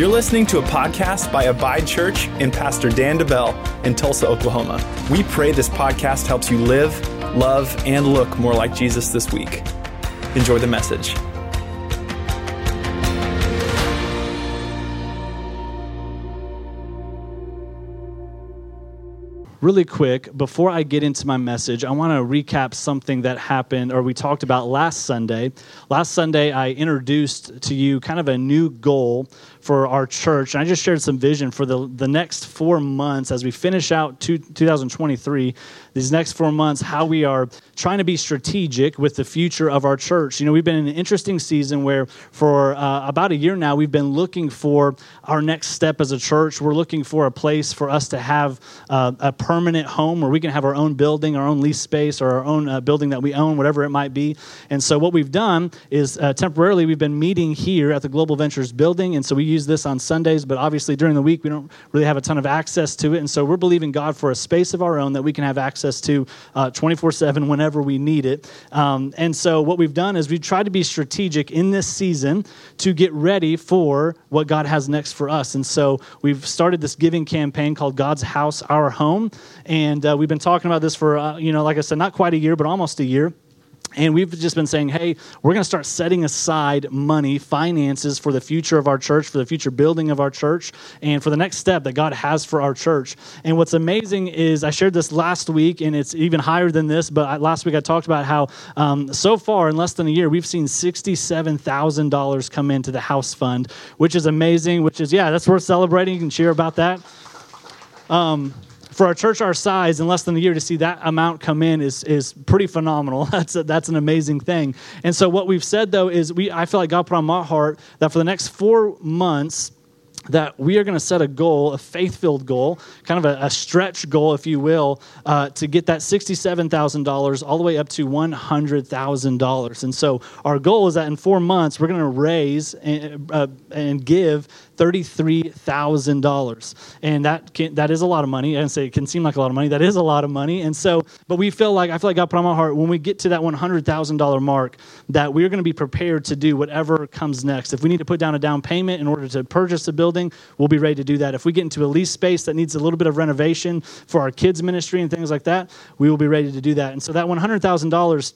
You're listening to a podcast by Abide Church and Pastor Dan DeBell in Tulsa, Oklahoma. We pray this podcast helps you live, love, and look more like Jesus this week. Enjoy the message. really quick, before I get into my message, I want to recap something that happened or we talked about last Sunday. Last Sunday, I introduced to you kind of a new goal for our church. And I just shared some vision for the, the next four months as we finish out two, 2023, these next four months, how we are trying to be strategic with the future of our church. You know, we've been in an interesting season where for uh, about a year now, we've been looking for our next step as a church. We're looking for a place for us to have uh, a permanent home where we can have our own building, our own lease space, or our own uh, building that we own, whatever it might be. And so, what we've done is uh, temporarily we've been meeting here at the Global Ventures building. And so, we use this on Sundays, but obviously during the week we don't really have a ton of access to it. And so we're believing God for a space of our own that we can have access to uh, 24 uh, 7 whenever we need it. Um, and so what we've done is we've tried to be strategic in this season to get ready for what God has next for us. And so we've started this giving campaign called God's House, Our Home. And uh, we've been talking about this for, uh, you know, like I said, not quite a year, but almost a year. And we've just been saying, hey, we're going to start setting aside money, finances for the future of our church, for the future building of our church, and for the next step that God has for our church. And what's amazing is I shared this last week, and it's even higher than this, but last week I talked about how um, so far in less than a year, we've seen $67,000 come into the house fund, which is amazing, which is, yeah, that's worth celebrating. You can cheer about that. Um, for a church our size in less than a year to see that amount come in is, is pretty phenomenal. That's, a, that's an amazing thing. And so what we've said though is we, I feel like God put on my heart that for the next four months, that we are going to set a goal, a faith filled goal, kind of a, a, stretch goal, if you will, uh, to get that $67,000 all the way up to $100,000. And so our goal is that in four months, we're going to raise and, uh, and give $33,000. And that can, that is a lot of money. I say it can seem like a lot of money. That is a lot of money. And so, but we feel like, I feel like God put on my heart when we get to that $100,000 mark, that we're going to be prepared to do whatever comes next. If we need to put down a down payment in order to purchase a building, we'll be ready to do that. If we get into a lease space that needs a little bit of renovation for our kids' ministry and things like that, we will be ready to do that. And so that $100,000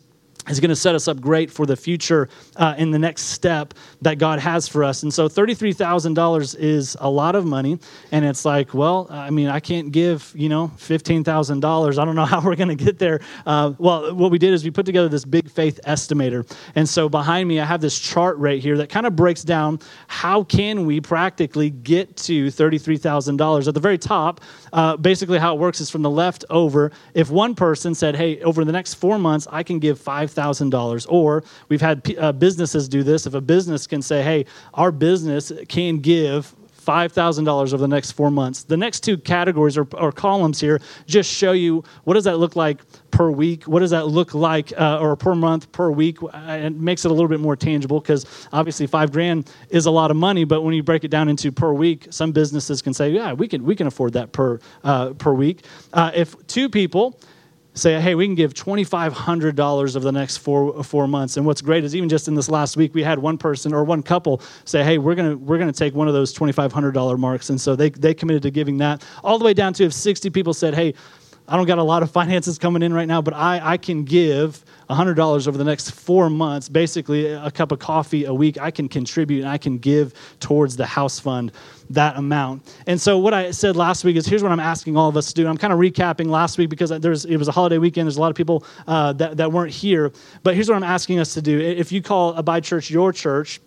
is going to set us up great for the future uh, in the next step that God has for us. And so $33,000 is a lot of money. And it's like, well, I mean, I can't give, you know, $15,000. I don't know how we're going to get there. Uh, well, what we did is we put together this big faith estimator. And so behind me, I have this chart right here that kind of breaks down how can we practically get to $33,000. At the very top, uh, basically how it works is from the left over. If one person said, hey, over the next four months, I can give 5 Thousand dollars, Or we've had p- uh, businesses do this. If a business can say, hey, our business can give $5,000 over the next four months. The next two categories or, or, columns here just show you what does that look like per week? What does that look like uh, or per month, per week? Uh, it makes it a little bit more tangible because obviously five grand is a lot of money, but when you break it down into per week, some businesses can say, yeah, we can, we can afford that per, uh, per week. Uh, if two people say, hey, we can give $2,500 over the next four, four months. And what's great is even just in this last week, we had one person or one couple say, hey, we're going to we're gonna take one of those $2,500 marks. And so they, they committed to giving that all the way down to if 60 people said, hey, I don't got a lot of finances coming in right now, but I, I can give $100 over the next four months, basically a cup of coffee a week. I can contribute and I can give towards the house fund that amount. And so, what I said last week is here's what I'm asking all of us to do. I'm kind of recapping last week because there's, it was a holiday weekend. There's a lot of people uh, that, that weren't here. But here's what I'm asking us to do. If you call Abide Church your church,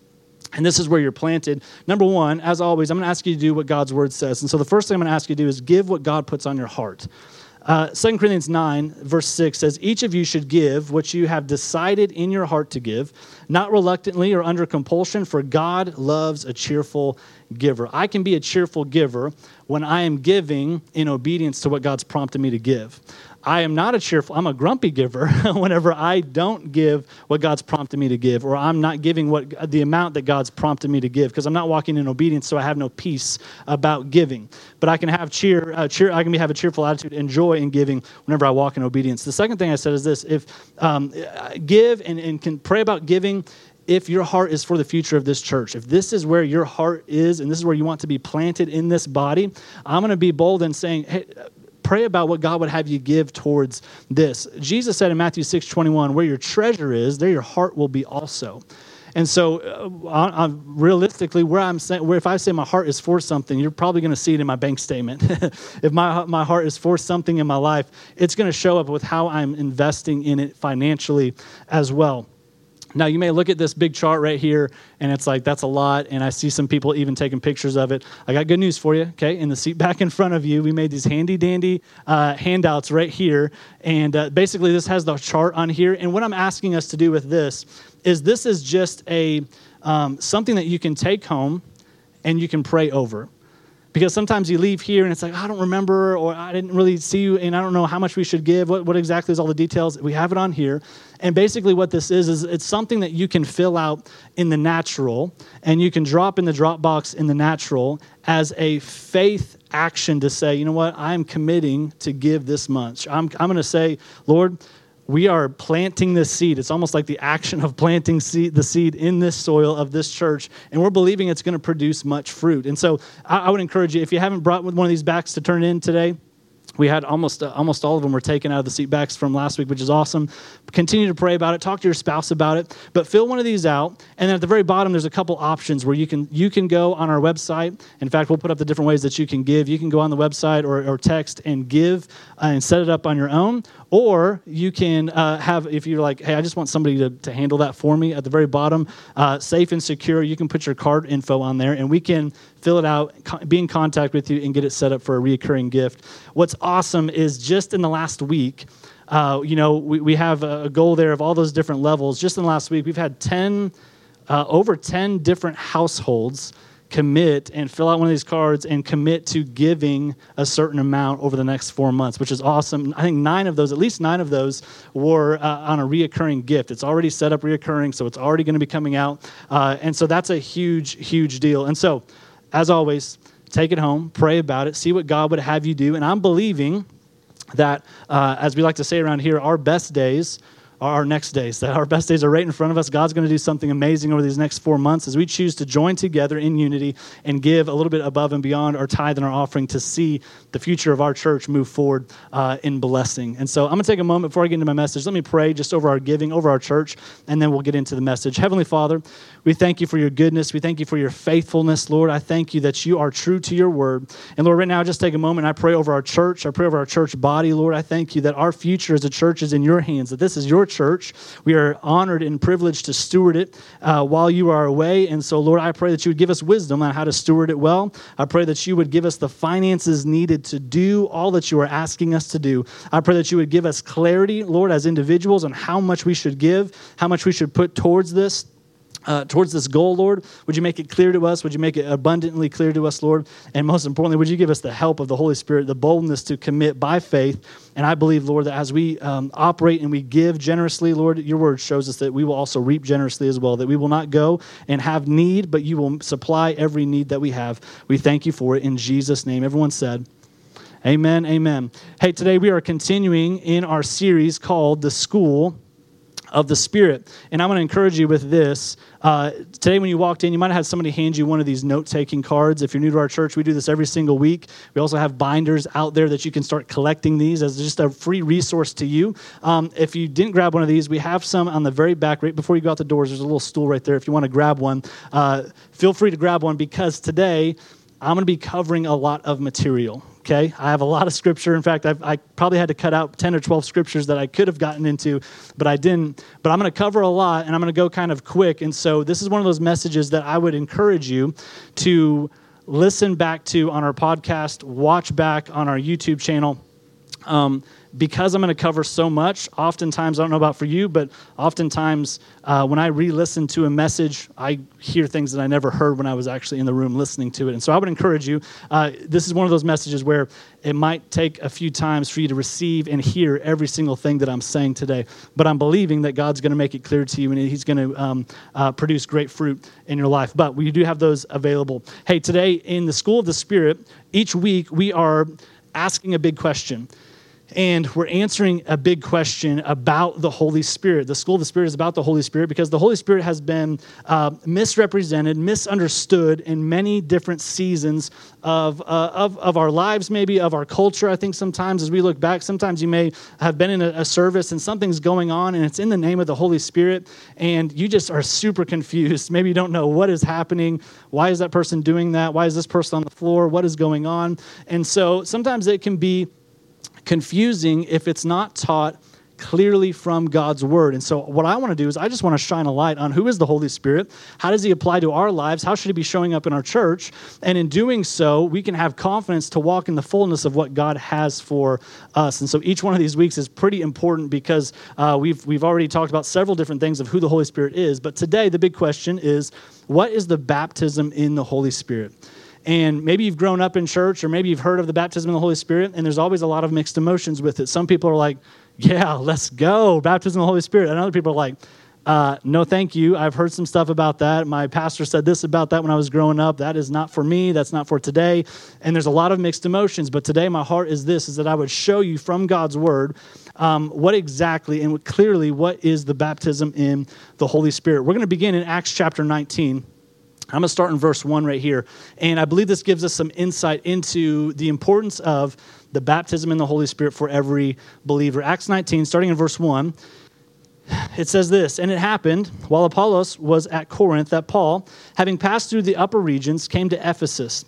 and this is where you're planted. Number one, as always, I'm going to ask you to do what God's word says. And so the first thing I'm going to ask you to do is give what God puts on your heart. Uh, 2 Corinthians 9, verse 6 says, Each of you should give what you have decided in your heart to give, not reluctantly or under compulsion, for God loves a cheerful giver. I can be a cheerful giver when I am giving in obedience to what God's prompted me to give. I am not a cheerful, I'm a grumpy giver whenever I don't give what God's prompted me to give, or I'm not giving what the amount that God's prompted me to give, because I'm not walking in obedience, so I have no peace about giving. But I can have cheer, uh, cheer I can have a cheerful attitude and joy in giving whenever I walk in obedience. The second thing I said is this if um, give and, and can pray about giving if your heart is for the future of this church, if this is where your heart is and this is where you want to be planted in this body, I'm going to be bold in saying, hey, pray about what God would have you give towards this. Jesus said in Matthew 6 21, where your treasure is, there your heart will be also. And so, uh, realistically, where I'm saying, where if I say my heart is for something, you're probably going to see it in my bank statement. if my my heart is for something in my life, it's going to show up with how I'm investing in it financially as well. Now, you may look at this big chart right here, and it's like, that's a lot. And I see some people even taking pictures of it. I got good news for you, okay? In the seat back in front of you, we made these handy dandy uh, handouts right here. And uh, basically, this has the chart on here. And what I'm asking us to do with this is this is just a um, something that you can take home and you can pray over because sometimes you leave here and it's like i don't remember or i didn't really see you and i don't know how much we should give. What, what exactly is all the details? We have it on here. And basically what this is is it's something that you can fill out in the natural and you can drop in the dropbox in the natural as a faith action to say you know what? I'm committing to give this much. I'm, I'm going to say lord we are planting this seed. It's almost like the action of planting seed, the seed in this soil of this church, and we're believing it's going to produce much fruit. And so I, I would encourage you, if you haven't brought one of these backs to turn in today, we had almost uh, almost all of them were taken out of the seat backs from last week, which is awesome. Continue to pray about it. Talk to your spouse about it. But fill one of these out, and then at the very bottom, there's a couple options where you can you can go on our website. In fact, we'll put up the different ways that you can give. You can go on the website or, or text and give uh, and set it up on your own, or you can uh, have if you're like, hey, I just want somebody to, to handle that for me. At the very bottom, uh, safe and secure. You can put your card info on there, and we can fill it out, be in contact with you, and get it set up for a recurring gift. What's awesome is just in the last week, uh, you know, we, we have a goal there of all those different levels. Just in the last week, we've had 10, uh, over 10 different households commit and fill out one of these cards and commit to giving a certain amount over the next four months, which is awesome. I think nine of those, at least nine of those, were uh, on a reoccurring gift. It's already set up reoccurring, so it's already going to be coming out. Uh, and so that's a huge, huge deal. And so, as always, take it home, pray about it, see what God would have you do. And I'm believing that, uh, as we like to say around here, our best days are our next days, that our best days are right in front of us. God's going to do something amazing over these next four months as we choose to join together in unity and give a little bit above and beyond our tithe and our offering to see the future of our church move forward uh, in blessing. And so I'm going to take a moment before I get into my message. Let me pray just over our giving, over our church, and then we'll get into the message. Heavenly Father, we thank you for your goodness. We thank you for your faithfulness, Lord. I thank you that you are true to your word. And Lord, right now, just take a moment. I pray over our church. I pray over our church body, Lord. I thank you that our future as a church is in your hands, that this is your church. We are honored and privileged to steward it uh, while you are away. And so, Lord, I pray that you would give us wisdom on how to steward it well. I pray that you would give us the finances needed to do all that you are asking us to do. I pray that you would give us clarity, Lord, as individuals on how much we should give, how much we should put towards this uh, towards this goal, Lord. Would you make it clear to us? Would you make it abundantly clear to us, Lord? And most importantly, would you give us the help of the Holy Spirit, the boldness to commit by faith? And I believe, Lord, that as we um, operate and we give generously, Lord, your word shows us that we will also reap generously as well, that we will not go and have need, but you will supply every need that we have. We thank you for it in Jesus' name. Everyone said, Amen, amen. Hey, today we are continuing in our series called The School of the Spirit. And I'm going to encourage you with this. Uh, today, when you walked in, you might have had somebody hand you one of these note taking cards. If you're new to our church, we do this every single week. We also have binders out there that you can start collecting these as just a free resource to you. Um, if you didn't grab one of these, we have some on the very back, right before you go out the doors. There's a little stool right there. If you want to grab one, uh, feel free to grab one because today I'm going to be covering a lot of material okay? I have a lot of scripture. In fact, I've, i probably had to cut out 10 or 12 scriptures that I could have gotten into, but I didn't. But I'm going to cover a lot and I'm going to go kind of quick. And so this is one of those messages that I would encourage you to listen back to on our podcast, watch back on our YouTube channel. Um, because I'm going to cover so much, oftentimes, I don't know about for you, but oftentimes uh, when I re listen to a message, I hear things that I never heard when I was actually in the room listening to it. And so I would encourage you uh, this is one of those messages where it might take a few times for you to receive and hear every single thing that I'm saying today. But I'm believing that God's going to make it clear to you and He's going to um, uh, produce great fruit in your life. But we do have those available. Hey, today in the School of the Spirit, each week we are asking a big question and we're answering a big question about the Holy Spirit. The School of the Spirit is about the Holy Spirit because the Holy Spirit has been uh, misrepresented, misunderstood in many different seasons of, uh, of, of our lives, maybe of our culture. I think sometimes as we look back, sometimes you may have been in a, a service and something's going on and it's in the name of the Holy Spirit and you just are super confused. Maybe you don't know what is happening. Why is that person doing that? Why is this person on the floor? What is going on? And so sometimes it can be confusing if it's not taught clearly from God's word. And so, what I want to do is, I just want to shine a light on who is the Holy Spirit, how does he apply to our lives, how should he be showing up in our church, and in doing so, we can have confidence to walk in the fullness of what God has for us. And so, each one of these weeks is pretty important because uh, we've we've already talked about several different things of who the Holy Spirit is. But today, the big question is, what is the baptism in the Holy Spirit? And maybe you've grown up in church, or maybe you've heard of the baptism of the Holy Spirit, and there's always a lot of mixed emotions with it. Some people are like, yeah, let's go, baptism of the Holy Spirit. And other people are like, uh, no, thank you. I've heard some stuff about that. My pastor said this about that when I was growing up. That is not for me. That's not for today. And there's a lot of mixed emotions. But today, my heart is this: is that I would show you from God's Word um, what exactly and clearly what is the baptism in the Holy Spirit. We're going to begin in Acts chapter 19. I'm going to start in verse 1 right here. And I believe this gives us some insight into the importance of the baptism in the Holy Spirit for every believer. Acts 19, starting in verse 1, it says this And it happened while Apollos was at Corinth that Paul, having passed through the upper regions, came to Ephesus.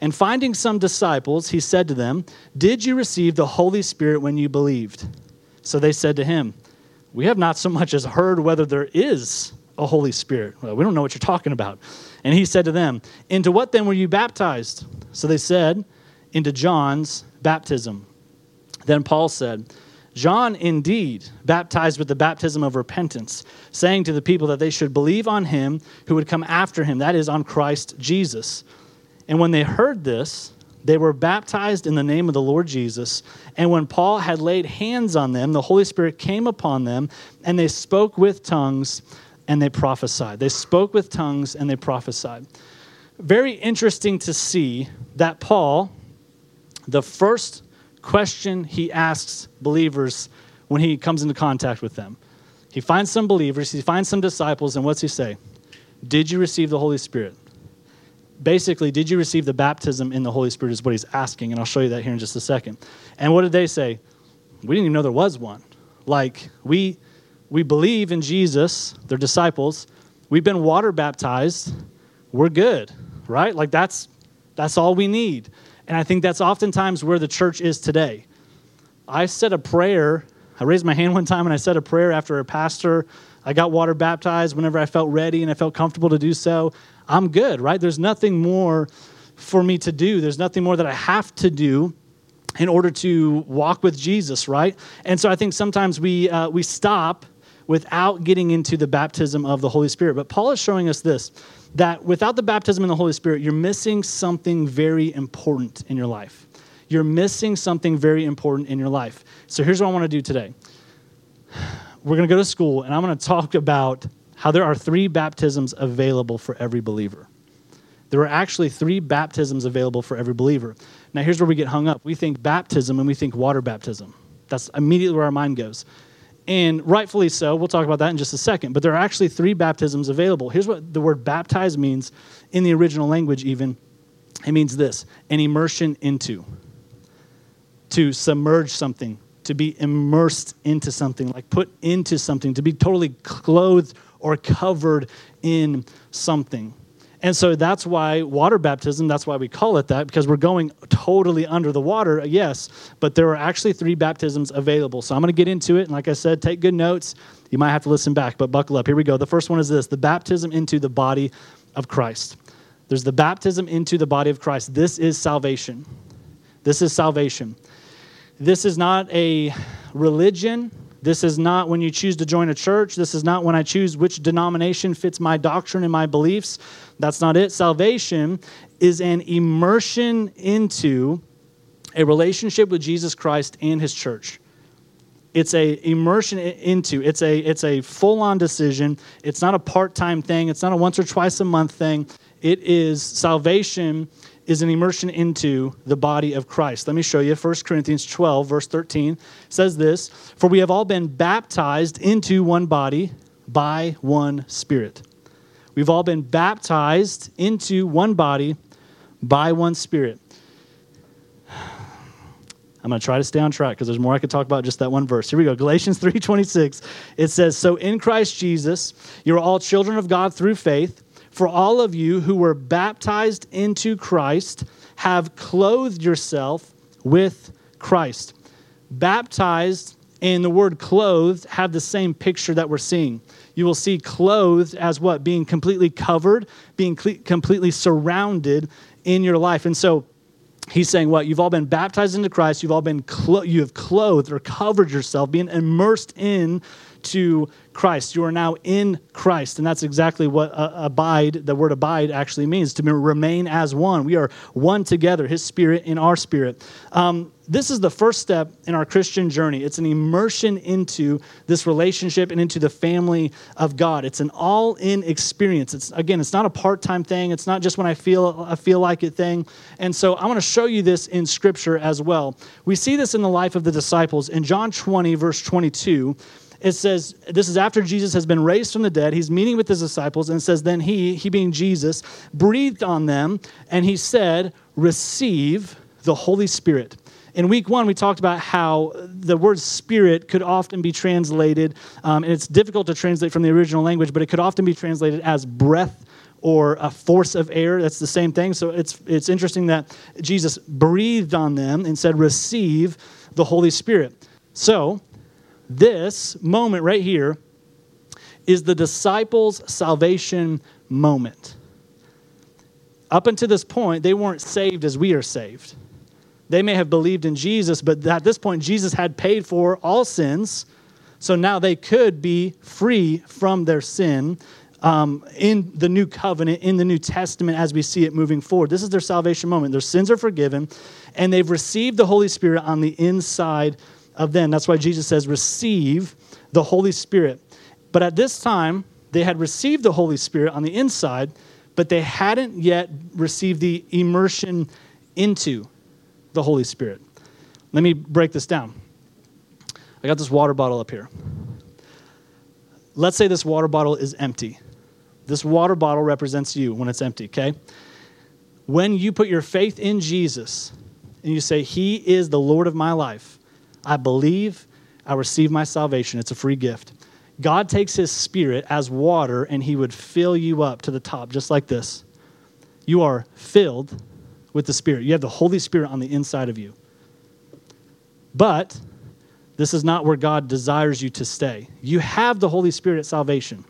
And finding some disciples, he said to them, Did you receive the Holy Spirit when you believed? So they said to him, We have not so much as heard whether there is a Holy Spirit. Well, we don't know what you're talking about. And he said to them, Into what then were you baptized? So they said, Into John's baptism. Then Paul said, John indeed baptized with the baptism of repentance, saying to the people that they should believe on him who would come after him, that is, on Christ Jesus. And when they heard this, they were baptized in the name of the Lord Jesus. And when Paul had laid hands on them, the Holy Spirit came upon them, and they spoke with tongues and they prophesied. They spoke with tongues and they prophesied. Very interesting to see that Paul, the first question he asks believers when he comes into contact with them, he finds some believers, he finds some disciples, and what's he say? Did you receive the Holy Spirit? Basically, did you receive the baptism in the Holy Spirit is what he's asking, and I'll show you that here in just a second. And what did they say? We didn't even know there was one. Like, we we believe in Jesus, they're disciples, we've been water baptized, we're good, right? Like that's that's all we need. And I think that's oftentimes where the church is today. I said a prayer, I raised my hand one time and I said a prayer after a pastor. I got water baptized whenever I felt ready and I felt comfortable to do so. I'm good, right? There's nothing more for me to do. There's nothing more that I have to do in order to walk with Jesus, right? And so I think sometimes we uh, we stop without getting into the baptism of the Holy Spirit. But Paul is showing us this that without the baptism in the Holy Spirit, you're missing something very important in your life. You're missing something very important in your life. So here's what I want to do today. We're going to go to school, and I'm going to talk about how there are three baptisms available for every believer. There are actually three baptisms available for every believer. Now, here's where we get hung up. We think baptism and we think water baptism. That's immediately where our mind goes. And rightfully so. We'll talk about that in just a second. But there are actually three baptisms available. Here's what the word baptize means in the original language, even. It means this an immersion into, to submerge something, to be immersed into something, like put into something, to be totally clothed or covered in something. And so that's why water baptism, that's why we call it that, because we're going totally under the water, yes, but there are actually three baptisms available. So I'm going to get into it. And like I said, take good notes. You might have to listen back, but buckle up. Here we go. The first one is this the baptism into the body of Christ. There's the baptism into the body of Christ. This is salvation. This is salvation. This is not a religion. This is not when you choose to join a church. This is not when I choose which denomination fits my doctrine and my beliefs. That's not it. Salvation is an immersion into a relationship with Jesus Christ and his church. It's a immersion into. It's a it's a full-on decision. It's not a part-time thing. It's not a once or twice a month thing. It is salvation is an immersion into the body of Christ. Let me show you 1 Corinthians 12, verse 13 says this For we have all been baptized into one body by one Spirit. We've all been baptized into one body by one Spirit. I'm going to try to stay on track because there's more I could talk about just that one verse. Here we go. Galatians 3:26. It says, "So in Christ Jesus, you are all children of God through faith." For all of you who were baptized into Christ have clothed yourself with Christ. Baptized and the word clothed have the same picture that we're seeing. You will see clothed as what? Being completely covered, being completely surrounded in your life. And so he's saying what? You've all been baptized into Christ, you've all been clo- you have clothed or covered yourself, being immersed in to Christ. You are now in Christ. And that's exactly what uh, abide, the word abide actually means to remain as one. We are one together, His Spirit in our spirit. Um, this is the first step in our Christian journey. It's an immersion into this relationship and into the family of God. It's an all-in experience. It's again, it's not a part-time thing. It's not just when I feel I feel like it thing. And so I want to show you this in Scripture as well. We see this in the life of the disciples in John 20, verse 22 it says, this is after Jesus has been raised from the dead. He's meeting with his disciples, and it says, Then he, he being Jesus, breathed on them, and he said, Receive the Holy Spirit. In week one, we talked about how the word spirit could often be translated, um, and it's difficult to translate from the original language, but it could often be translated as breath or a force of air. That's the same thing. So it's, it's interesting that Jesus breathed on them and said, Receive the Holy Spirit. So this moment right here is the disciples' salvation moment. Up until this point, they weren't saved as we are saved. They may have believed in Jesus, but at this point, Jesus had paid for all sins. So now they could be free from their sin um, in the new covenant, in the New Testament, as we see it moving forward. This is their salvation moment. Their sins are forgiven, and they've received the Holy Spirit on the inside of them. That's why Jesus says, receive the Holy Spirit. But at this time, they had received the Holy Spirit on the inside, but they hadn't yet received the immersion into the Holy Spirit. Let me break this down. I got this water bottle up here. Let's say this water bottle is empty. This water bottle represents you when it's empty, okay? When you put your faith in Jesus and you say, He is the Lord of my life, I believe, I receive my salvation. It's a free gift. God takes his spirit as water and he would fill you up to the top, just like this. You are filled with the Spirit. You have the Holy Spirit on the inside of you. But this is not where God desires you to stay. You have the Holy Spirit at salvation.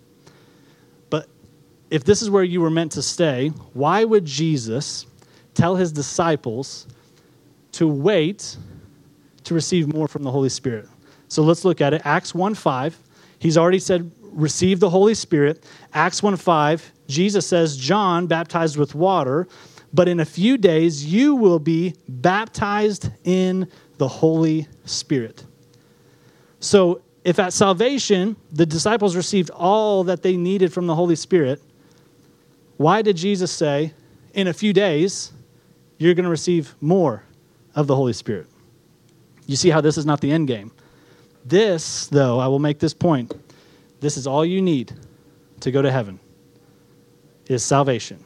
But if this is where you were meant to stay, why would Jesus tell his disciples to wait to receive more from the Holy Spirit. So let's look at it. Acts 1 5. He's already said, receive the Holy Spirit. Acts 1 5, Jesus says, John baptized with water, but in a few days you will be baptized in the Holy Spirit. So if at salvation the disciples received all that they needed from the Holy Spirit, why did Jesus say, in a few days, you're going to receive more of the Holy Spirit? You see how this is not the end game. This, though, I will make this point. This is all you need to go to heaven is salvation.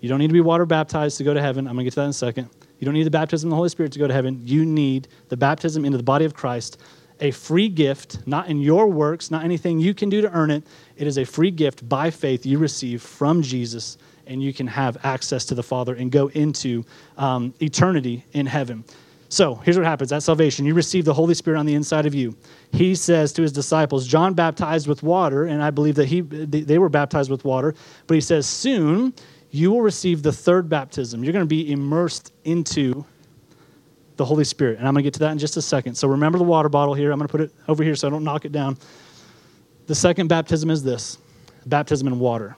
You don't need to be water baptized to go to heaven. I'm going to get to that in a second. You don't need the baptism of the Holy Spirit to go to heaven. You need the baptism into the body of Christ, a free gift, not in your works, not anything you can do to earn it. It is a free gift by faith you receive from Jesus, and you can have access to the Father and go into um, eternity in heaven. So here's what happens at salvation you receive the Holy Spirit on the inside of you. He says to his disciples, John baptized with water, and I believe that he, they were baptized with water, but he says, Soon you will receive the third baptism. You're going to be immersed into the Holy Spirit. And I'm going to get to that in just a second. So remember the water bottle here. I'm going to put it over here so I don't knock it down. The second baptism is this baptism in water.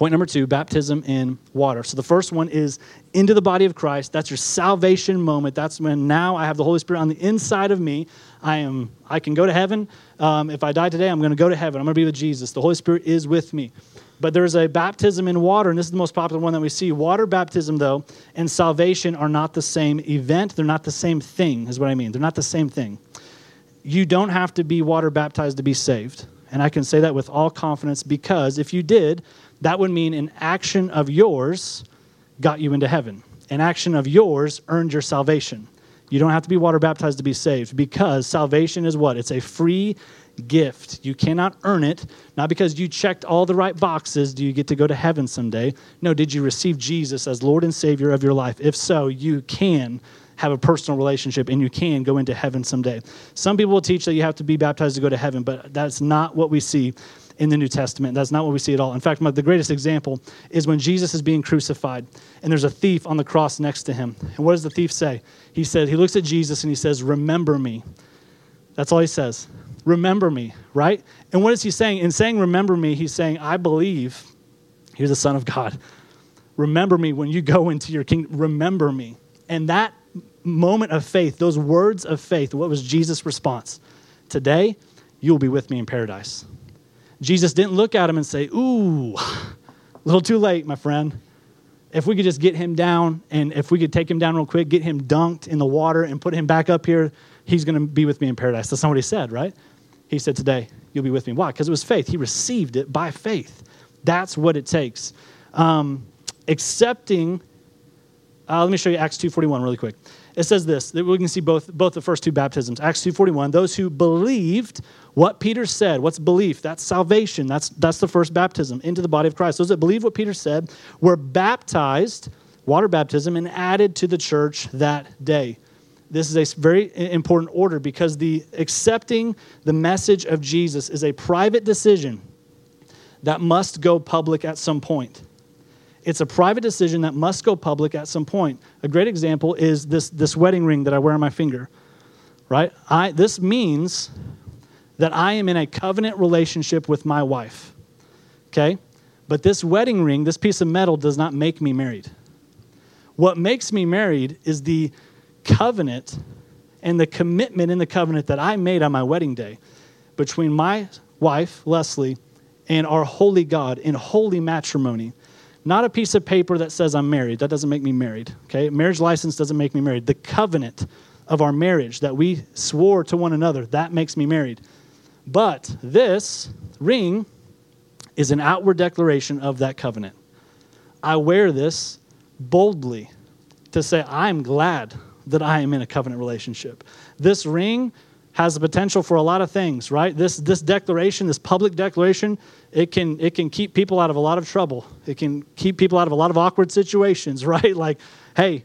Point number two baptism in water. So the first one is into the body of Christ. That's your salvation moment. That's when now I have the Holy Spirit on the inside of me. I am. I can go to heaven. Um, if I die today, I'm going to go to heaven. I'm going to be with Jesus. The Holy Spirit is with me. But there's a baptism in water, and this is the most popular one that we see. Water baptism, though, and salvation are not the same event. They're not the same thing, is what I mean. They're not the same thing. You don't have to be water baptized to be saved. And I can say that with all confidence because if you did, that would mean an action of yours got you into heaven. An action of yours earned your salvation. You don't have to be water baptized to be saved because salvation is what? It's a free gift. You cannot earn it. Not because you checked all the right boxes do you get to go to heaven someday. No, did you receive Jesus as Lord and Savior of your life? If so, you can have a personal relationship and you can go into heaven someday. Some people will teach that you have to be baptized to go to heaven, but that's not what we see in the New Testament. That's not what we see at all. In fact, the greatest example is when Jesus is being crucified and there's a thief on the cross next to him. And what does the thief say? He said, he looks at Jesus and he says, Remember me. That's all he says. Remember me, right? And what is he saying? In saying remember me, he's saying, I believe you're the Son of God. Remember me when you go into your kingdom. Remember me. And that moment of faith, those words of faith, what was Jesus' response? Today, you will be with me in paradise. Jesus didn't look at him and say, Ooh, a little too late, my friend. If we could just get him down and if we could take him down real quick, get him dunked in the water and put him back up here, he's going to be with me in paradise. That's not what he said, right? He said, Today, you'll be with me. Why? Because it was faith. He received it by faith. That's what it takes. Um, accepting, uh, let me show you Acts 2.41 really quick. It says this, that we can see both, both the first two baptisms. Acts 2.41, those who believed what Peter said. What's belief? That's salvation. That's, that's the first baptism into the body of Christ. Those that believe what Peter said were baptized, water baptism, and added to the church that day. This is a very important order because the accepting the message of Jesus is a private decision that must go public at some point. It's a private decision that must go public at some point. A great example is this, this wedding ring that I wear on my finger, right? I, this means that I am in a covenant relationship with my wife, okay? But this wedding ring, this piece of metal, does not make me married. What makes me married is the covenant and the commitment in the covenant that I made on my wedding day between my wife, Leslie, and our holy God in holy matrimony not a piece of paper that says I'm married. That doesn't make me married. Okay? Marriage license doesn't make me married. The covenant of our marriage that we swore to one another, that makes me married. But this ring is an outward declaration of that covenant. I wear this boldly to say, I'm glad that I am in a covenant relationship. This ring has the potential for a lot of things, right? This, this declaration, this public declaration, it can, it can keep people out of a lot of trouble. It can keep people out of a lot of awkward situations, right? Like, hey,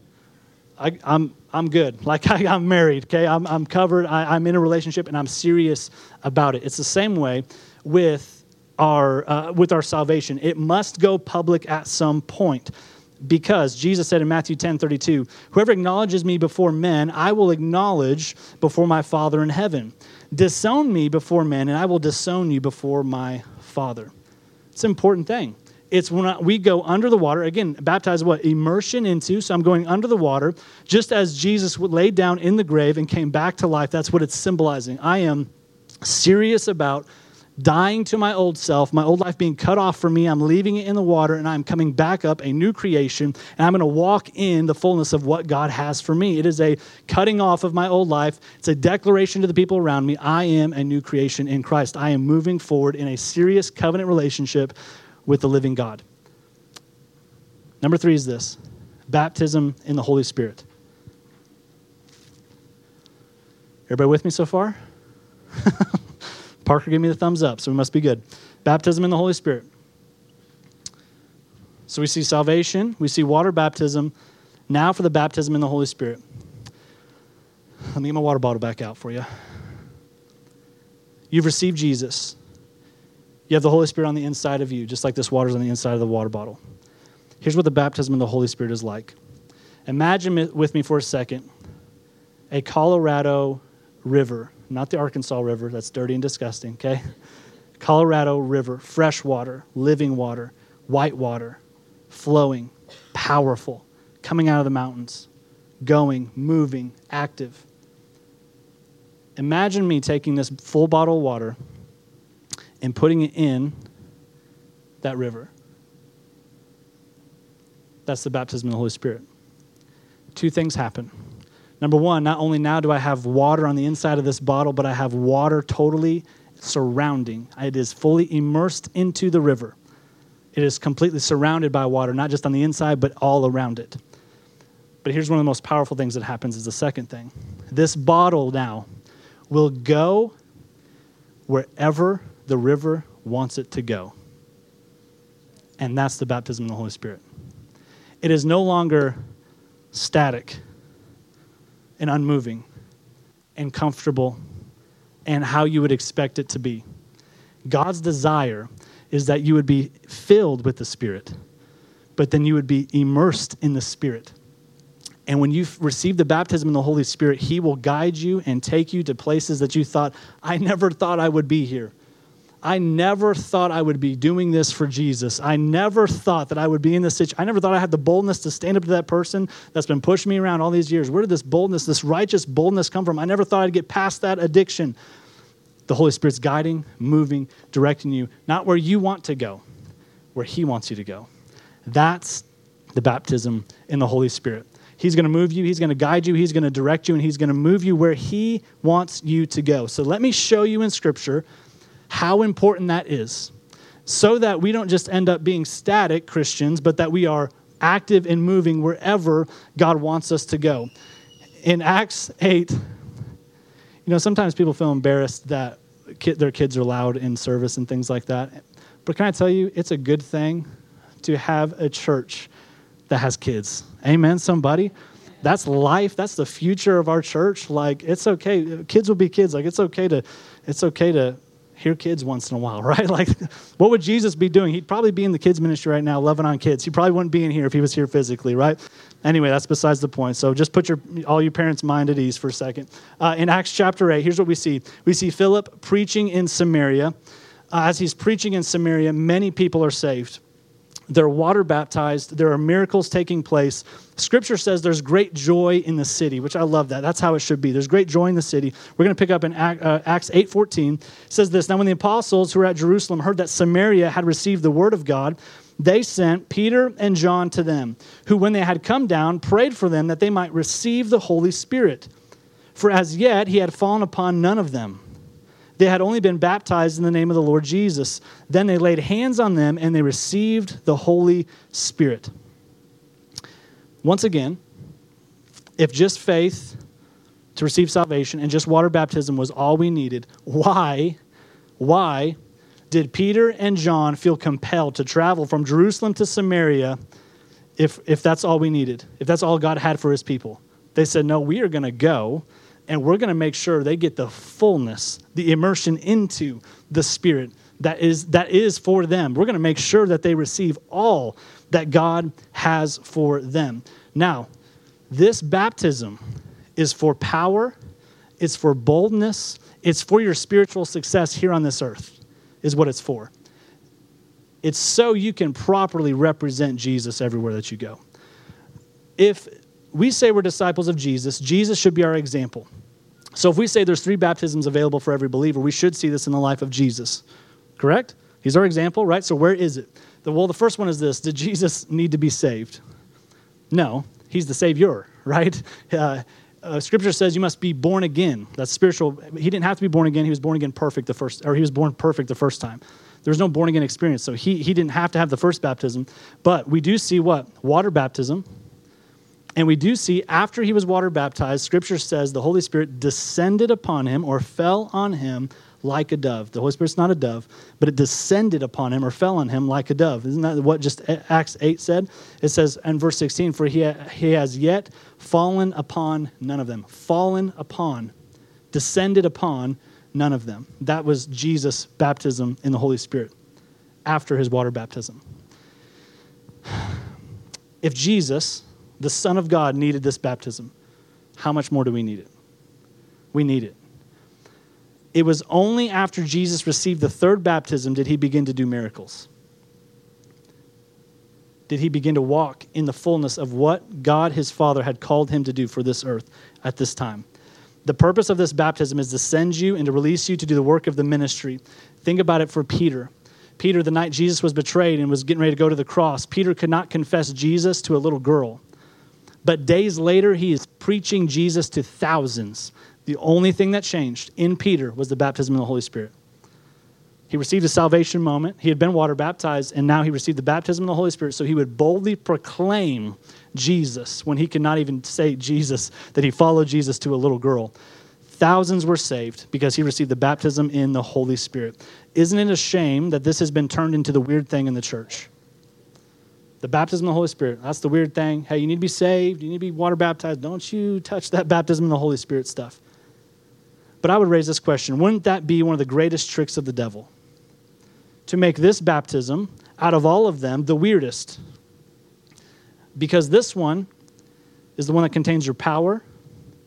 I, am I'm, I'm good. Like, I, am married, okay? I'm, I'm covered. I, I'm in a relationship and I'm serious about it. It's the same way with our, uh, with our salvation. It must go public at some point because Jesus said in Matthew 10 32, Whoever acknowledges me before men, I will acknowledge before my Father in heaven. Disown me before men, and I will disown you before my Father. It's an important thing. It's when I, we go under the water, again, baptized what? Immersion into. So I'm going under the water, just as Jesus laid down in the grave and came back to life. That's what it's symbolizing. I am serious about dying to my old self, my old life being cut off from me. I'm leaving it in the water and I'm coming back up a new creation and I'm going to walk in the fullness of what God has for me. It is a cutting off of my old life. It's a declaration to the people around me I am a new creation in Christ. I am moving forward in a serious covenant relationship with the living God. Number three is this baptism in the Holy Spirit. Everybody with me so far? Parker gave me the thumbs up, so we must be good. Baptism in the Holy Spirit. So we see salvation, we see water baptism. Now for the baptism in the Holy Spirit. Let me get my water bottle back out for you. You've received Jesus. You have the Holy Spirit on the inside of you, just like this water's on the inside of the water bottle. Here's what the baptism in the Holy Spirit is like. Imagine with me for a second a Colorado river not the Arkansas River, that's dirty and disgusting, okay? Colorado River, fresh water, living water, white water, flowing, powerful, coming out of the mountains, going, moving, active. Imagine me taking this full bottle of water and putting it in that river. That's the baptism of the Holy Spirit. Two things happen. Number one, not only now do I have water on the inside of this bottle, but I have water totally surrounding. It is fully immersed into the river. It is completely surrounded by water, not just on the inside, but all around it. But here's one of the most powerful things that happens is the second thing. This bottle now will go wherever the river wants it to go. And that's the baptism of the Holy Spirit. It is no longer static and unmoving and comfortable and how you would expect it to be. God's desire is that you would be filled with the Spirit, but then you would be immersed in the Spirit. And when you receive the baptism in the Holy Spirit, He will guide you and take you to places that you thought, I never thought I would be here. I never thought I would be doing this for Jesus. I never thought that I would be in this situation. I never thought I had the boldness to stand up to that person that's been pushing me around all these years. Where did this boldness, this righteous boldness come from? I never thought I'd get past that addiction. The Holy Spirit's guiding, moving, directing you, not where you want to go, where He wants you to go. That's the baptism in the Holy Spirit. He's going to move you, He's going to guide you, He's going to direct you, and He's going to move you where He wants you to go. So let me show you in Scripture how important that is so that we don't just end up being static Christians, but that we are active and moving wherever God wants us to go. In Acts 8, you know, sometimes people feel embarrassed that their kids are loud in service and things like that. But can I tell you, it's a good thing to have a church that has kids. Amen, somebody? That's life. That's the future of our church. Like, it's okay. Kids will be kids. Like, it's okay to, it's okay to hear kids once in a while, right? Like, what would Jesus be doing? He'd probably be in the kids' ministry right now, loving on kids. He probably wouldn't be in here if he was here physically, right? Anyway, that's besides the point. So just put your all your parents' mind at ease for a second. Uh, in Acts chapter 8, here's what we see we see Philip preaching in Samaria. Uh, as he's preaching in Samaria, many people are saved. They're water baptized. There are miracles taking place. Scripture says there's great joy in the city, which I love that. That's how it should be. There's great joy in the city. We're going to pick up in uh, Acts 8:14. says this, "Now when the apostles who were at Jerusalem heard that Samaria had received the word of God, they sent Peter and John to them, who when they had come down prayed for them that they might receive the Holy Spirit. For as yet he had fallen upon none of them." They had only been baptized in the name of the Lord Jesus. Then they laid hands on them and they received the Holy Spirit. Once again, if just faith to receive salvation and just water baptism was all we needed, why, why did Peter and John feel compelled to travel from Jerusalem to Samaria if, if that's all we needed, if that's all God had for his people? They said, No, we are going to go and we're going to make sure they get the fullness, the immersion into the Spirit that is, that is for them. We're going to make sure that they receive all that God has for them. Now, this baptism is for power, it's for boldness, it's for your spiritual success here on this earth, is what it's for. It's so you can properly represent Jesus everywhere that you go. If we say we're disciples of Jesus, Jesus should be our example. So if we say there's three baptisms available for every believer, we should see this in the life of Jesus. Correct? He's our example, right? So where is it? The, well, the first one is this Did Jesus need to be saved? No, he's the Savior, right? Uh, uh, scripture says you must be born again. That's spiritual. He didn't have to be born again. He was born again perfect the first, or he was born perfect the first time. There's no born again experience. So he, he didn't have to have the first baptism. But we do see what? Water baptism and we do see after he was water baptized, scripture says the Holy Spirit descended upon him or fell on him like a dove. The Holy Spirit's not a dove, but it descended upon him or fell on him like a dove. Isn't that what just Acts 8 said? It says in verse 16, For he, he has yet fallen upon none of them. Fallen upon, descended upon none of them. That was Jesus' baptism in the Holy Spirit after his water baptism. If Jesus, the Son of God needed this baptism. How much more do we need it? We need it. It was only after Jesus received the third baptism did he begin to do miracles. Did he begin to walk in the fullness of what God his Father had called him to do for this earth at this time? The purpose of this baptism is to send you and to release you to do the work of the ministry. Think about it for Peter. Peter, the night Jesus was betrayed and was getting ready to go to the cross, Peter could not confess Jesus to a little girl. But days later, he is preaching Jesus to thousands. The only thing that changed in Peter was the baptism of the Holy Spirit. He received a salvation moment. He had been water baptized, and now he received the baptism of the Holy Spirit. So he would boldly proclaim Jesus when he could not even say Jesus, that he followed Jesus to a little girl. Thousands were saved because he received the baptism in the Holy Spirit. Isn't it a shame that this has been turned into the weird thing in the church? The baptism of the Holy Spirit, that's the weird thing. Hey, you need to be saved, you need to be water baptized. Don't you touch that baptism of the Holy Spirit stuff. But I would raise this question wouldn't that be one of the greatest tricks of the devil? To make this baptism, out of all of them, the weirdest. Because this one is the one that contains your power,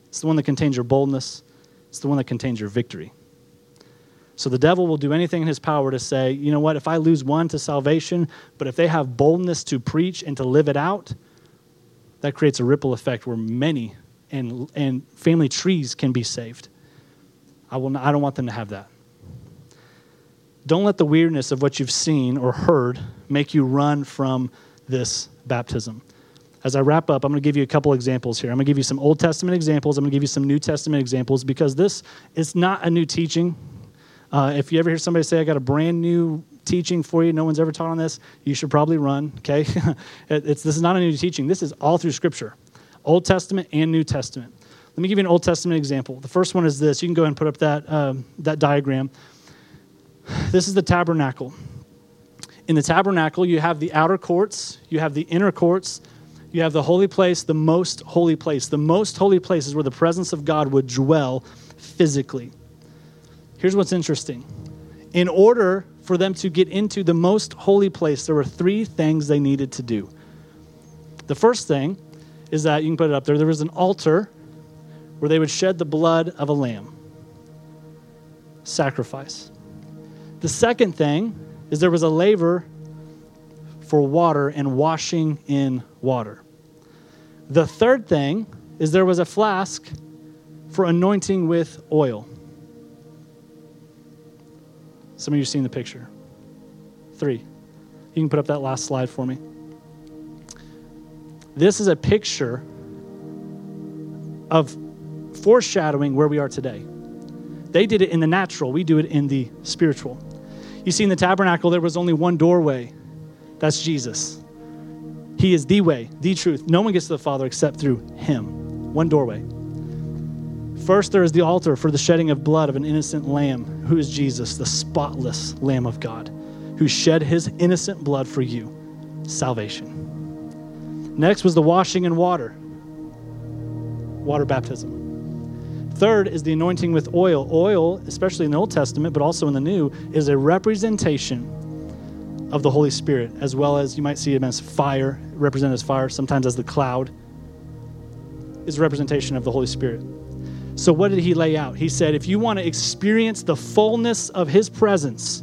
it's the one that contains your boldness, it's the one that contains your victory. So the devil will do anything in his power to say, you know what, if I lose one to salvation, but if they have boldness to preach and to live it out, that creates a ripple effect where many and, and family trees can be saved. I, will not, I don't want them to have that. Don't let the weirdness of what you've seen or heard make you run from this baptism. As I wrap up, I'm going to give you a couple examples here. I'm going to give you some Old Testament examples. I'm going to give you some New Testament examples because this is not a new teaching. Uh, if you ever hear somebody say, I got a brand new teaching for you, no one's ever taught on this, you should probably run, okay? it's, this is not a new teaching. This is all through Scripture, Old Testament and New Testament. Let me give you an Old Testament example. The first one is this. You can go ahead and put up that, um, that diagram. This is the tabernacle. In the tabernacle, you have the outer courts, you have the inner courts, you have the holy place, the most holy place. The most holy place is where the presence of God would dwell physically. Here's what's interesting. In order for them to get into the most holy place, there were three things they needed to do. The first thing is that you can put it up there, there was an altar where they would shed the blood of a lamb, sacrifice. The second thing is there was a laver for water and washing in water. The third thing is there was a flask for anointing with oil. Some of you have seen the picture. Three. You can put up that last slide for me. This is a picture of foreshadowing where we are today. They did it in the natural, we do it in the spiritual. You see, in the tabernacle, there was only one doorway that's Jesus. He is the way, the truth. No one gets to the Father except through Him. One doorway. First, there is the altar for the shedding of blood of an innocent lamb, who is Jesus, the spotless Lamb of God, who shed his innocent blood for you. Salvation. Next was the washing in water, water baptism. Third is the anointing with oil. Oil, especially in the Old Testament, but also in the New, is a representation of the Holy Spirit, as well as you might see him as fire, represented as fire, sometimes as the cloud, is a representation of the Holy Spirit. So, what did he lay out? He said, if you want to experience the fullness of his presence,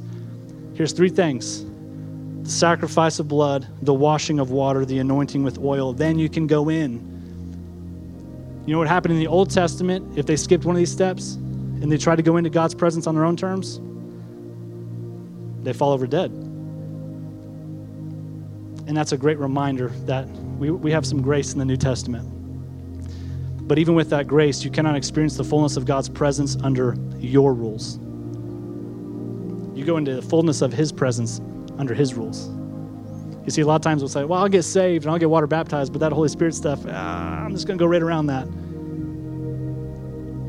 here's three things the sacrifice of blood, the washing of water, the anointing with oil. Then you can go in. You know what happened in the Old Testament if they skipped one of these steps and they tried to go into God's presence on their own terms? They fall over dead. And that's a great reminder that we, we have some grace in the New Testament. But even with that grace, you cannot experience the fullness of God's presence under your rules. You go into the fullness of His presence under His rules. You see, a lot of times we'll say, well, I'll get saved and I'll get water baptized, but that Holy Spirit stuff, ah, I'm just going to go right around that.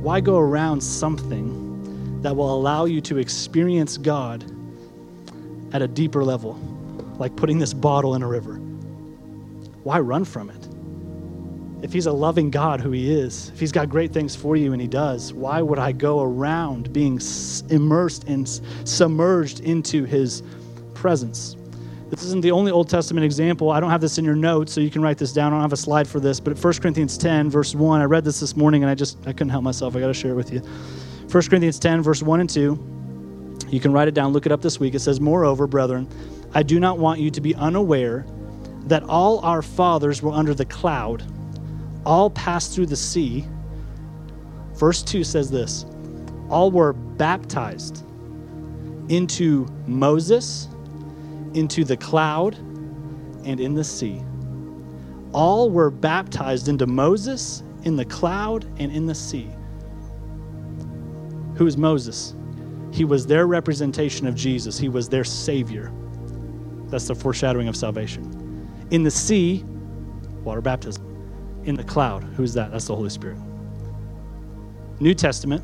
Why go around something that will allow you to experience God at a deeper level, like putting this bottle in a river? Why run from it? If He's a loving God, who He is, if He's got great things for you, and He does, why would I go around being immersed and submerged into His presence? This isn't the only Old Testament example. I don't have this in your notes, so you can write this down. I don't have a slide for this, but 1 Corinthians 10, verse 1, I read this this morning and I just I couldn't help myself. I got to share it with you. 1 Corinthians 10, verse 1 and 2. You can write it down, look it up this week. It says, Moreover, brethren, I do not want you to be unaware that all our fathers were under the cloud, all passed through the sea. Verse 2 says this all were baptized into Moses into the cloud and in the sea. All were baptized into Moses in the cloud and in the sea. Who is Moses? He was their representation of Jesus, he was their Savior. That's the foreshadowing of salvation. In the sea, water baptism. In the cloud, who's that? That's the Holy Spirit. New Testament,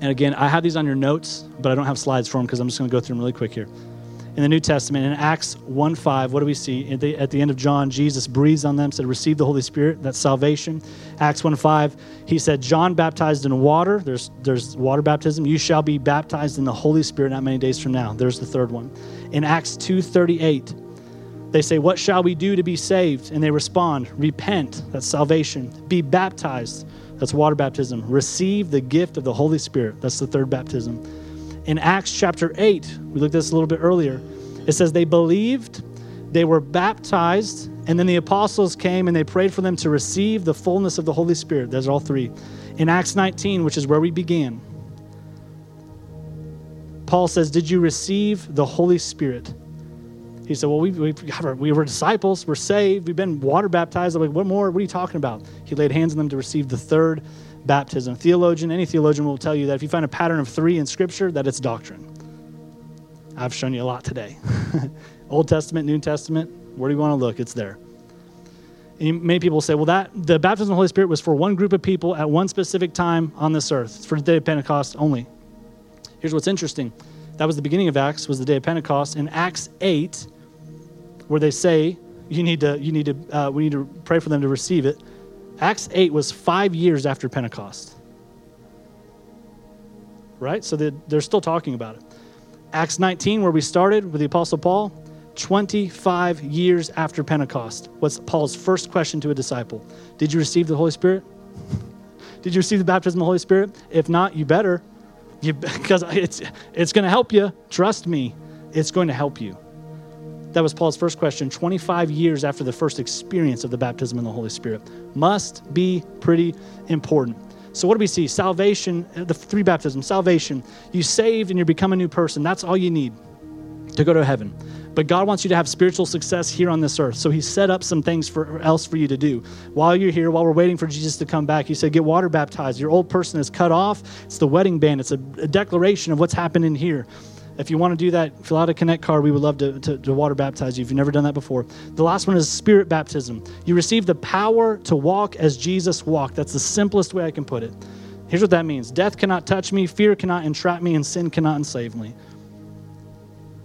and again, I have these on your notes, but I don't have slides for them because I'm just going to go through them really quick here. In the New Testament, in Acts 1 5, what do we see? At the, at the end of John, Jesus breathes on them, said, Receive the Holy Spirit. That's salvation. Acts 1 5, he said, John baptized in water. There's, there's water baptism. You shall be baptized in the Holy Spirit not many days from now. There's the third one. In Acts 2 38, they say, What shall we do to be saved? And they respond, Repent. That's salvation. Be baptized that's water baptism. Receive the gift of the Holy Spirit. That's the third baptism. In Acts chapter 8, we looked at this a little bit earlier. It says they believed, they were baptized, and then the apostles came and they prayed for them to receive the fullness of the Holy Spirit. There's all three. In Acts 19, which is where we began, Paul says, Did you receive the Holy Spirit? He said, Well, we, we, we were disciples. We're saved. We've been water baptized. I'm like, What more? What are you talking about? He laid hands on them to receive the third baptism. Theologian, any theologian will tell you that if you find a pattern of three in Scripture, that it's doctrine. I've shown you a lot today. Old Testament, New Testament, where do you want to look? It's there. And many people say, well, that the baptism of the Holy Spirit was for one group of people at one specific time on this earth. It's for the day of Pentecost only. Here's what's interesting. That was the beginning of Acts, was the day of Pentecost. In Acts 8, where they say you need to you need to uh, we need to pray for them to receive it. Acts 8 was five years after Pentecost. Right? So they're still talking about it. Acts 19, where we started with the Apostle Paul, 25 years after Pentecost. What's Paul's first question to a disciple? Did you receive the Holy Spirit? Did you receive the baptism of the Holy Spirit? If not, you better. You, because it's, it's going to help you. Trust me, it's going to help you. That was Paul's first question 25 years after the first experience of the baptism in the Holy Spirit. Must be pretty important. So, what do we see? Salvation, uh, the three baptisms, salvation. You saved and you become a new person. That's all you need to go to heaven. But God wants you to have spiritual success here on this earth. So He set up some things for else for you to do. While you're here, while we're waiting for Jesus to come back, He said, Get water baptized. Your old person is cut off. It's the wedding band, it's a, a declaration of what's happening here. If you want to do that, fill out a Connect card. We would love to, to, to, water baptize you if you've never done that before. The last one is spirit baptism. You receive the power to walk as Jesus walked. That's the simplest way I can put it. Here's what that means Death cannot touch me, fear cannot entrap me, and sin cannot enslave me.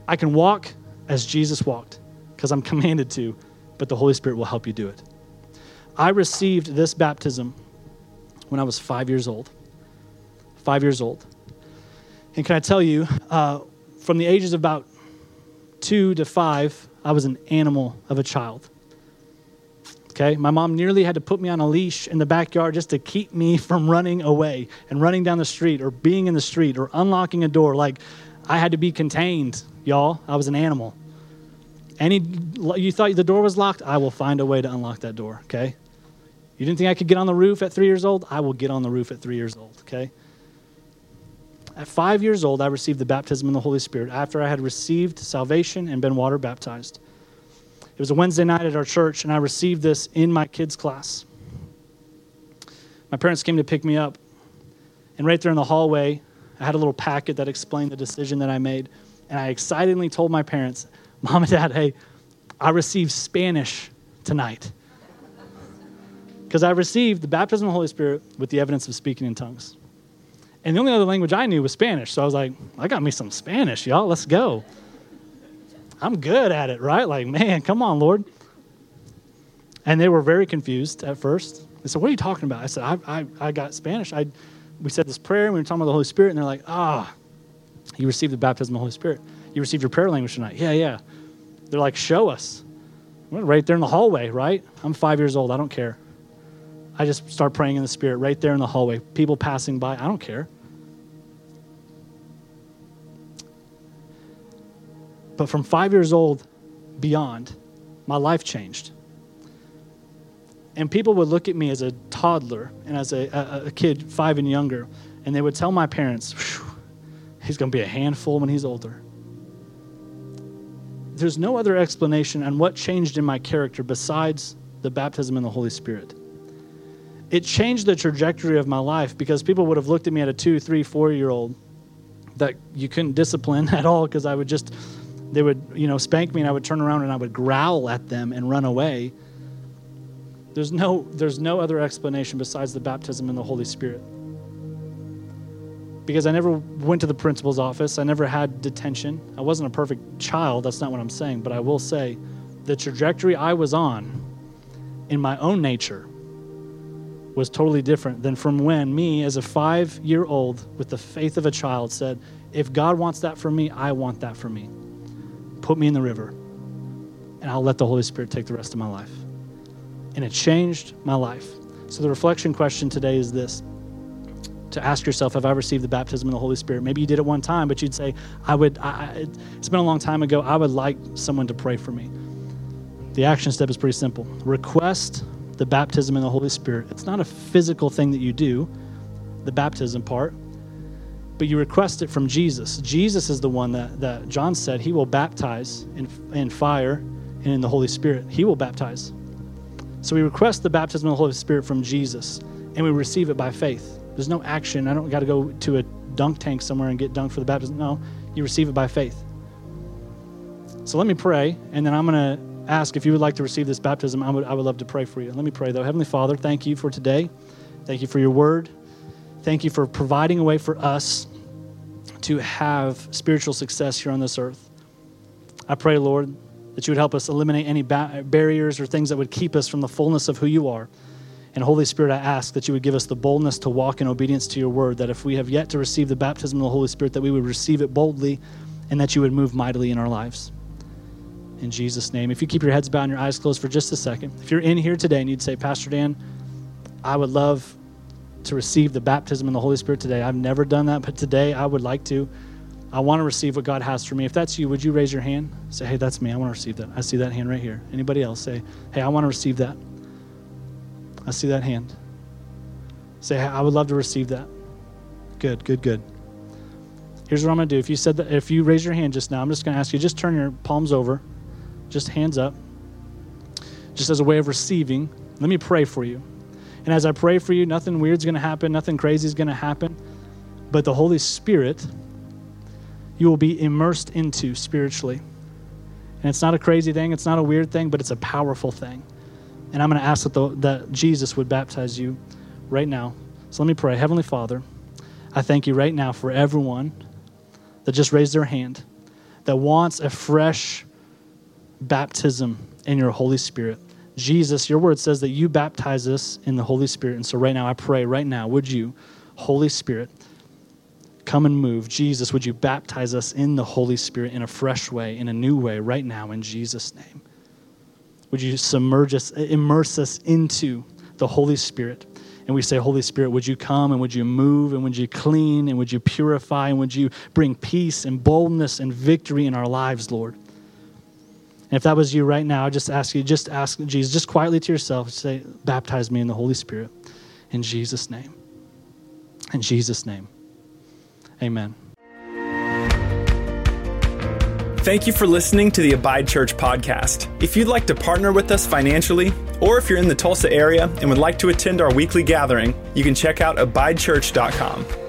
I can walk as Jesus walked because I'm commanded to, but the Holy Spirit will help you do it. I received this baptism when I was five years old. Five years old. And can I tell you, uh, from the ages of about two to five, I was an animal of a child. Okay, my mom nearly had to put me on a leash in the backyard just to keep me from running away and running down the street or being in the street or unlocking a door. Like I had to be contained, y'all. I was an animal. Any you thought the door was locked? I will find a way to unlock that door, okay? You didn't think I could get on the roof at 3 years old? I will get on the roof at 3 years old, okay? At five years old, I received the baptism in the Holy Spirit after I had received salvation and been water baptized. It was a Wednesday night at our church, and I received this in my kids' class. My parents came to pick me up, and right there in the hallway, I had a little packet that explained the decision that I made. And I excitedly told my parents, Mom and Dad, hey, I received Spanish tonight. Because I received the baptism of the Holy Spirit with the evidence of speaking in tongues. And the only other language I knew was Spanish. So I was like, I got me some Spanish, y'all. Let's go. I'm good at it, right? Like, man, come on, Lord. And they were very confused at first. They said, What are you talking about? I said, I, I, I got Spanish. I, we said this prayer, and we were talking about the Holy Spirit, and they're like, Ah, you received the baptism of the Holy Spirit. You received your prayer language tonight. Yeah, yeah. They're like, Show us. We're right there in the hallway, right? I'm five years old. I don't care. I just start praying in the Spirit right there in the hallway. People passing by, I don't care. But from five years old beyond, my life changed. And people would look at me as a toddler and as a, a, a kid, five and younger, and they would tell my parents, he's going to be a handful when he's older. there's no other explanation on what changed in my character besides the baptism in the Holy Spirit. It changed the trajectory of my life because people would have looked at me at a two, three, four year old that you couldn't discipline at all because I would just, they would, you know, spank me and I would turn around and I would growl at them and run away. There's no, there's no other explanation besides the baptism in the Holy Spirit. Because I never went to the principal's office. I never had detention. I wasn't a perfect child. That's not what I'm saying. But I will say the trajectory I was on in my own nature was totally different than from when me, as a five year old, with the faith of a child, said, If God wants that for me, I want that for me. Put me in the river, and I'll let the Holy Spirit take the rest of my life. And it changed my life. So, the reflection question today is this to ask yourself, Have I received the baptism of the Holy Spirit? Maybe you did it one time, but you'd say, I would, I, it's been a long time ago. I would like someone to pray for me. The action step is pretty simple request the baptism in the Holy Spirit. It's not a physical thing that you do, the baptism part, but you request it from Jesus. Jesus is the one that, that John said he will baptize in, in fire and in the Holy Spirit. He will baptize. So we request the baptism of the Holy Spirit from Jesus, and we receive it by faith. There's no action. I don't got to go to a dunk tank somewhere and get dunked for the baptism. No, you receive it by faith. So let me pray, and then I'm going to ask if you would like to receive this baptism, I would, I would love to pray for you. Let me pray, though. Heavenly Father, thank you for today. Thank you for your word. Thank you for providing a way for us to have spiritual success here on this earth. I pray, Lord, that you would help us eliminate any ba- barriers or things that would keep us from the fullness of who you are. And Holy Spirit, I ask that you would give us the boldness to walk in obedience to your word, that if we have yet to receive the baptism of the Holy Spirit, that we would receive it boldly and that you would move mightily in our lives in Jesus' name. If you keep your heads bowed and your eyes closed for just a second, if you're in here today and you'd say, Pastor Dan, I would love to receive the baptism in the Holy Spirit today. I've never done that, but today I would like to. I want to receive what God has for me. If that's you, would you raise your hand? Say, hey, that's me. I want to receive that. I see that hand right here. Anybody else? Say, hey, I want to receive that. I see that hand. Say, hey, I would love to receive that. Good, good, good. Here's what I'm going to do. If you said that, if you raise your hand just now, I'm just going to ask you just turn your palms over just hands up, just as a way of receiving. Let me pray for you. And as I pray for you, nothing weird's going to happen, nothing crazy is going to happen, but the Holy Spirit you will be immersed into spiritually. And it's not a crazy thing, it's not a weird thing, but it's a powerful thing. And I'm going to ask that, the, that Jesus would baptize you right now. So let me pray. Heavenly Father, I thank you right now for everyone that just raised their hand, that wants a fresh baptism in your Holy Spirit. Jesus, your word says that you baptize us in the Holy Spirit. And so right now, I pray, right now, would you, Holy Spirit, come and move. Jesus, would you baptize us in the Holy Spirit in a fresh way, in a new way, right now, in Jesus' name? Would you submerge us, immerse us into the Holy Spirit? And we say, Holy Spirit, would you come and would you move and would you clean and would you purify and would you bring peace and boldness and victory in our lives, Lord? And if that was you right now, I just ask you, just ask Jesus, just quietly to yourself, say, baptize me in the Holy Spirit. In Jesus' name. In Jesus' name. Amen. Thank you for listening to the Abide Church podcast. If you'd like to partner with us financially, or if you're in the Tulsa area and would like to attend our weekly gathering, you can check out abidechurch.com.